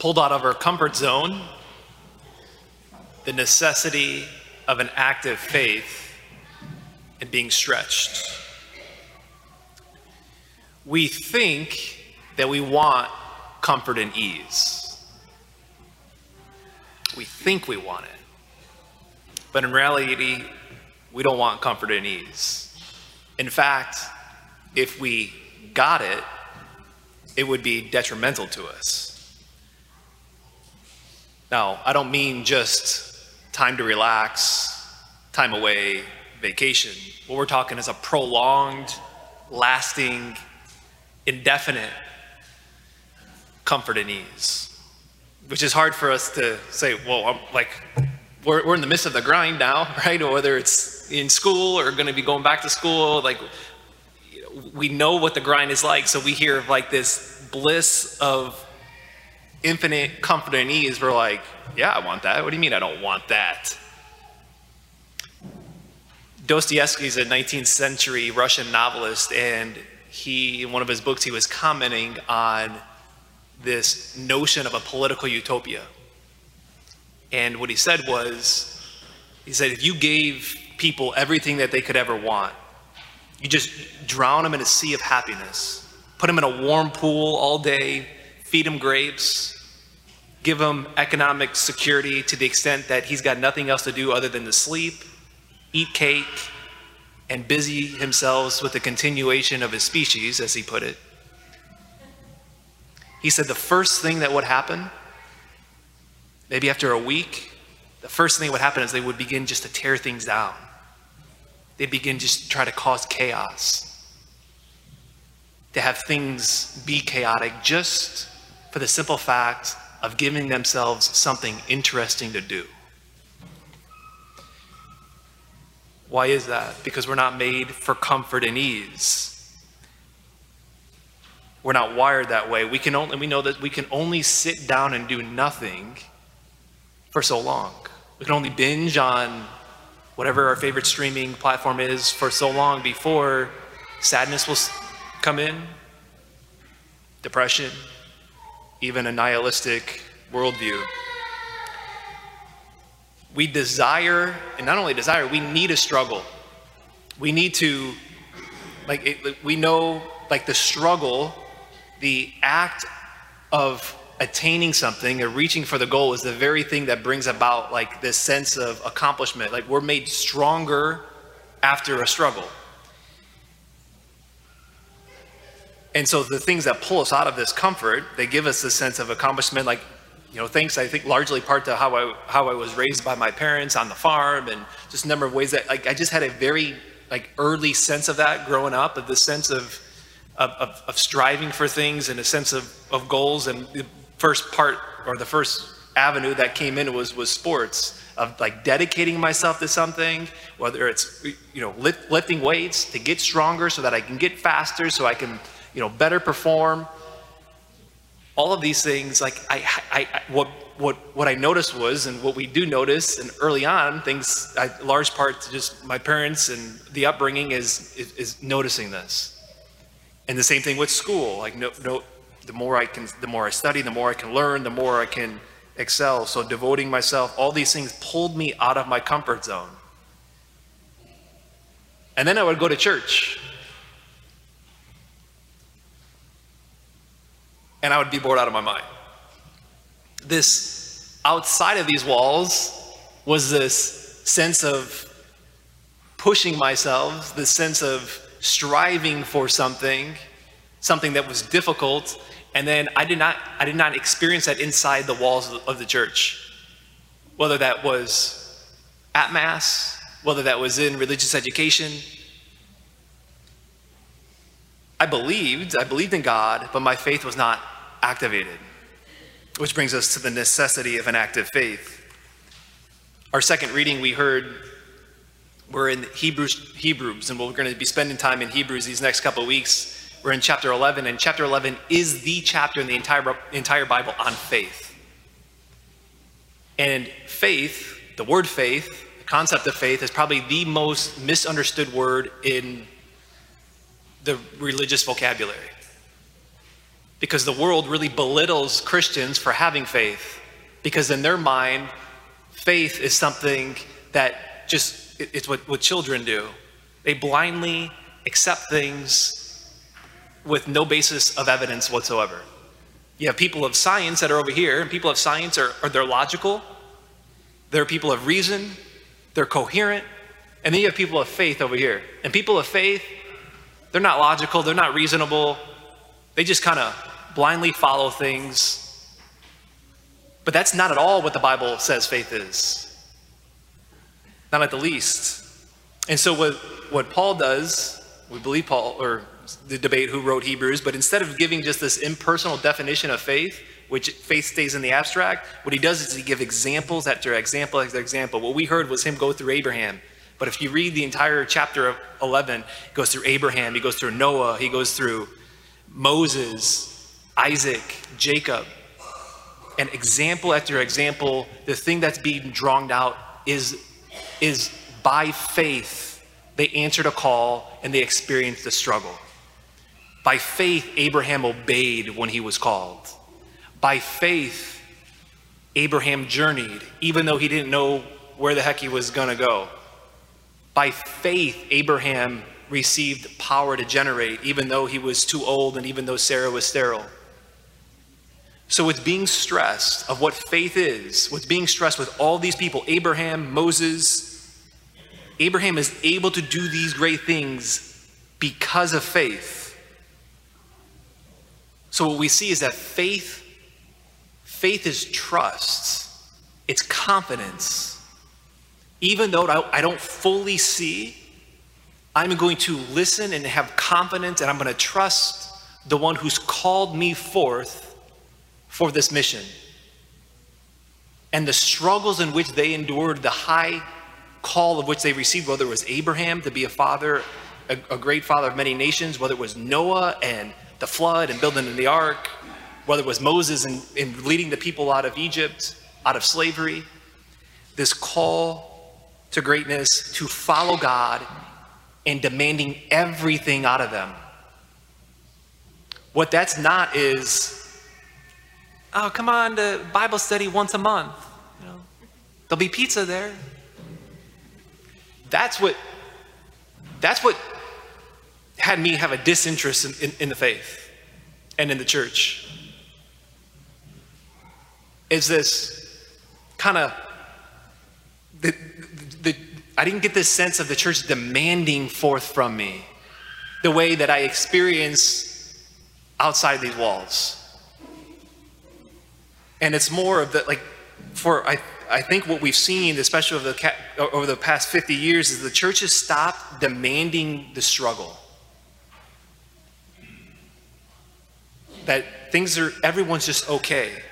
pulled out of our comfort zone, the necessity of an active faith and being stretched. We think that we want comfort and ease. We think we want it. But in reality, we don't want comfort and ease. In fact, if we got it, it would be detrimental to us. Now, I don't mean just time to relax, time away, vacation. What we're talking is a prolonged, lasting, indefinite comfort and ease, which is hard for us to say, well, I'm like, we're, we're in the midst of the grind now, right? Whether it's in school or going to be going back to school, like, we know what the grind is like. So we hear of like this bliss of infinite comfort and ease. We're like, yeah, I want that. What do you mean I don't want that? Dostoevsky is a 19th century Russian novelist, and he, in one of his books, he was commenting on this notion of a political utopia. And what he said was, he said, if you gave people everything that they could ever want, you just drown them in a sea of happiness, put them in a warm pool all day, feed him grapes, give him economic security to the extent that he's got nothing else to do other than to sleep, eat cake, and busy himself with the continuation of his species, as he put it. He said the first thing that would happen, maybe after a week, the first thing that would happen is they would begin just to tear things down. They'd begin just to try to cause chaos, to have things be chaotic just for the simple fact of giving themselves something interesting to do. Why is that? Because we're not made for comfort and ease. We're not wired that way. We can only we know that we can only sit down and do nothing for so long. We can only binge on whatever our favorite streaming platform is for so long before sadness will come in, depression, even a nihilistic worldview. We desire, and not only desire, we need a struggle. We need to, like, it, we know, like, the struggle, the act of attaining something or reaching for the goal is the very thing that brings about, like, this sense of accomplishment. Like, we're made stronger after a struggle. And so the things that pull us out of this comfort, they give us a sense of accomplishment, like, you know, thanks, I think, largely part to how I, how I was raised by my parents on the farm and just a number of ways that, like, I just had a very, like, early sense of that growing up, of the sense of, of, of, striving for things and a sense of, of goals. And the first part, or the first avenue that came in was, was sports of like dedicating myself to something, whether it's, you know, lift, lifting weights to get stronger so that I can get faster, so I can you know, better perform. All of these things, like I, I, I what, what, what I noticed was, and what we do notice, and early on, things, I, large part to just my parents and the upbringing is, is, is noticing this. And the same thing with school. Like, no, no, the more I can, the more I study, the more I can learn, the more I can excel. So devoting myself, all these things pulled me out of my comfort zone. And then I would go to church and I would be bored out of my mind. This outside of these walls was this sense of pushing myself, this sense of striving for something, something that was difficult, and then I did not I did not experience that inside the walls of the church. Whether that was at mass, whether that was in religious education, I believed, I believed in God, but my faith was not activated. Which brings us to the necessity of an active faith. Our second reading we heard, we're in Hebrews, Hebrews, and we're going to be spending time in Hebrews these next couple weeks. We're in chapter 11, and chapter 11 is the chapter in the entire, entire Bible on faith. And faith, the word faith, the concept of faith, is probably the most misunderstood word in the religious vocabulary. Because the world really belittles Christians for having faith. Because in their mind, faith is something that just, it's what, what children do. They blindly accept things with no basis of evidence whatsoever. You have people of science that are over here, and people of science are, are they're logical, they're people of reason, they're coherent, and then you have people of faith over here. And people of faith, they're not logical, they're not reasonable, they just kind of blindly follow things. But that's not at all what the Bible says faith is. Not at the least. And so what, what Paul does, we believe Paul, or the debate who wrote Hebrews, but instead of giving just this impersonal definition of faith, which faith stays in the abstract, what he does is he gives examples after example after example. What we heard was him go through Abraham. But if you read the entire chapter of 11, he goes through Abraham, he goes through Noah, he goes through Moses, Isaac, Jacob. And example after example, the thing that's being drawn out is, is by faith, they answered a call and they experienced the struggle. By faith, Abraham obeyed when he was called. By faith, Abraham journeyed, even though he didn't know where the heck he was going to go. By faith, Abraham received power to generate, even though he was too old and even though Sarah was sterile. So, what's being stressed of what faith is, what's being stressed with all these people Abraham, Moses, Abraham is able to do these great things because of faith. So, what we see is that faith, faith is trust, it's confidence. Even though I don't fully see, I'm going to listen and have confidence, and I'm going to trust the one who's called me forth for this mission. And the struggles in which they endured, the high call of which they received, whether it was Abraham to be a father, a, a great father of many nations, whether it was Noah and the flood and building the ark, whether it was Moses and, and leading the people out of Egypt, out of slavery, this call to greatness, to follow God and demanding everything out of them. What that's not is oh, come on to Bible study once a month. You know, there'll be pizza there. That's what, that's what had me have a disinterest in, in, in the faith and in the church. Is this kind of, the, the, I didn't get this sense of the church demanding forth from me the way that I experience outside these walls. And it's more of the, like, for, I, I think what we've seen, especially over the, over the past 50 years, is the church has stopped demanding the struggle. That things are, everyone's just okay.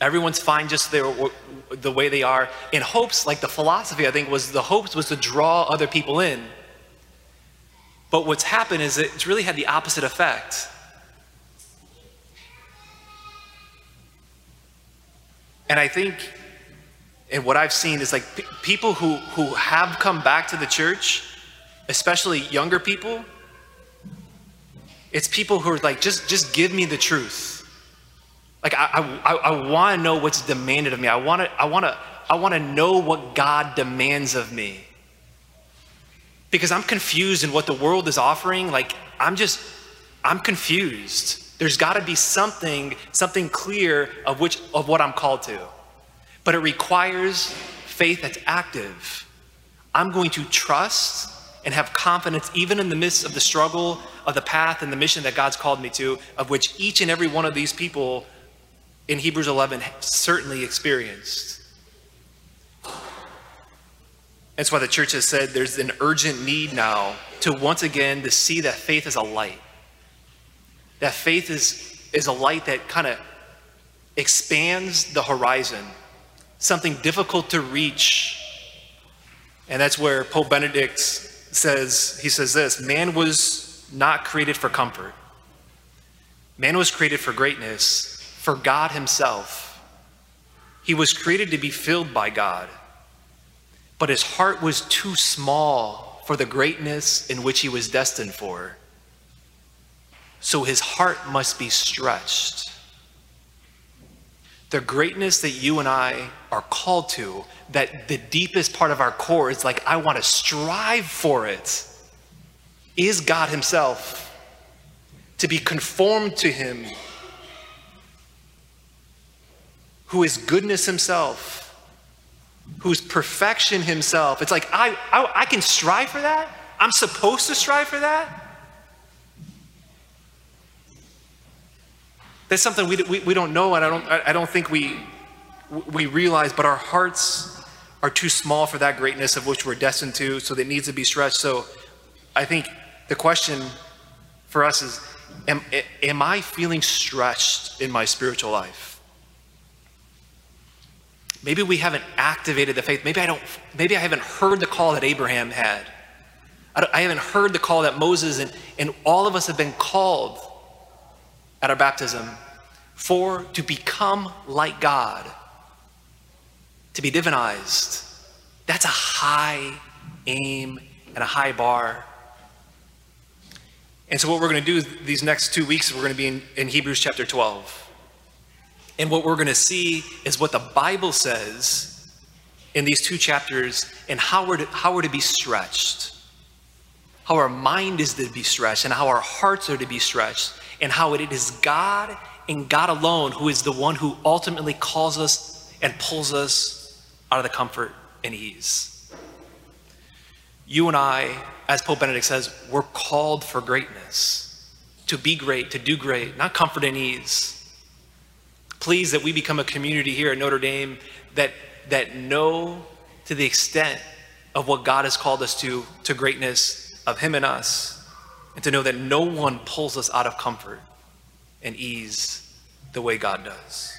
Everyone's fine just their, the way they are. In hopes, like the philosophy, I think, was the hopes was to draw other people in. But what's happened is it's really had the opposite effect. And I think, and what I've seen is like p- people who, who have come back to the church, especially younger people, it's people who are like, just, just give me the truth. Like, I, I, I want to know what's demanded of me. I want to, I want to, I want to know what God demands of me. Because I'm confused in what the world is offering. Like, I'm just, I'm confused. There's got to be something, something clear of which of what I'm called to. But it requires faith that's active. I'm going to trust and have confidence even in the midst of the struggle of the path and the mission that God's called me to, of which each and every one of these people in Hebrews 11 certainly experienced. That's why the church has said there's an urgent need now to once again to see that faith is a light that faith is, is a light that kind of expands the horizon, something difficult to reach. And that's where Pope Benedict says, he says this man was not created for comfort. Man was created for greatness, for God Himself. He was created to be filled by God, but his heart was too small for the greatness in which he was destined for. So his heart must be stretched. The greatness that you and I are called to, that the deepest part of our core is like, I want to strive for it, is God Himself. To be conformed to Him, who is goodness Himself who's perfection himself. It's like, I, I, I, can strive for that? I'm supposed to strive for that? That's something we, we, we don't know, and I don't, I don't think we, we realize, but our hearts are too small for that greatness of which we're destined to, so that needs to be stretched. So I think the question for us is am, am I feeling stretched in my spiritual life? Maybe we haven't activated the faith. Maybe I don't, maybe I haven't heard the call that Abraham had. I, I haven't heard the call that Moses and, and all of us have been called at our baptism for to become like God, to be divinized. That's a high aim and a high bar. And so, what we're going to do these next two weeks, we're going to be in, in Hebrews chapter 12. And what we're going to see is what the Bible says in these two chapters and how we're to, how we're to be stretched, how our mind is to be stretched, and how our hearts are to be stretched and how it is God and God alone who is the one who ultimately calls us and pulls us out of the comfort and ease. You and I, as Pope Benedict says, we're called for greatness, to be great, to do great, not comfort and ease. Please that we become a community here at Notre Dame that, that know to the extent of what God has called us to, to greatness of Him and us, and to know that no one pulls us out of comfort and ease the way God does.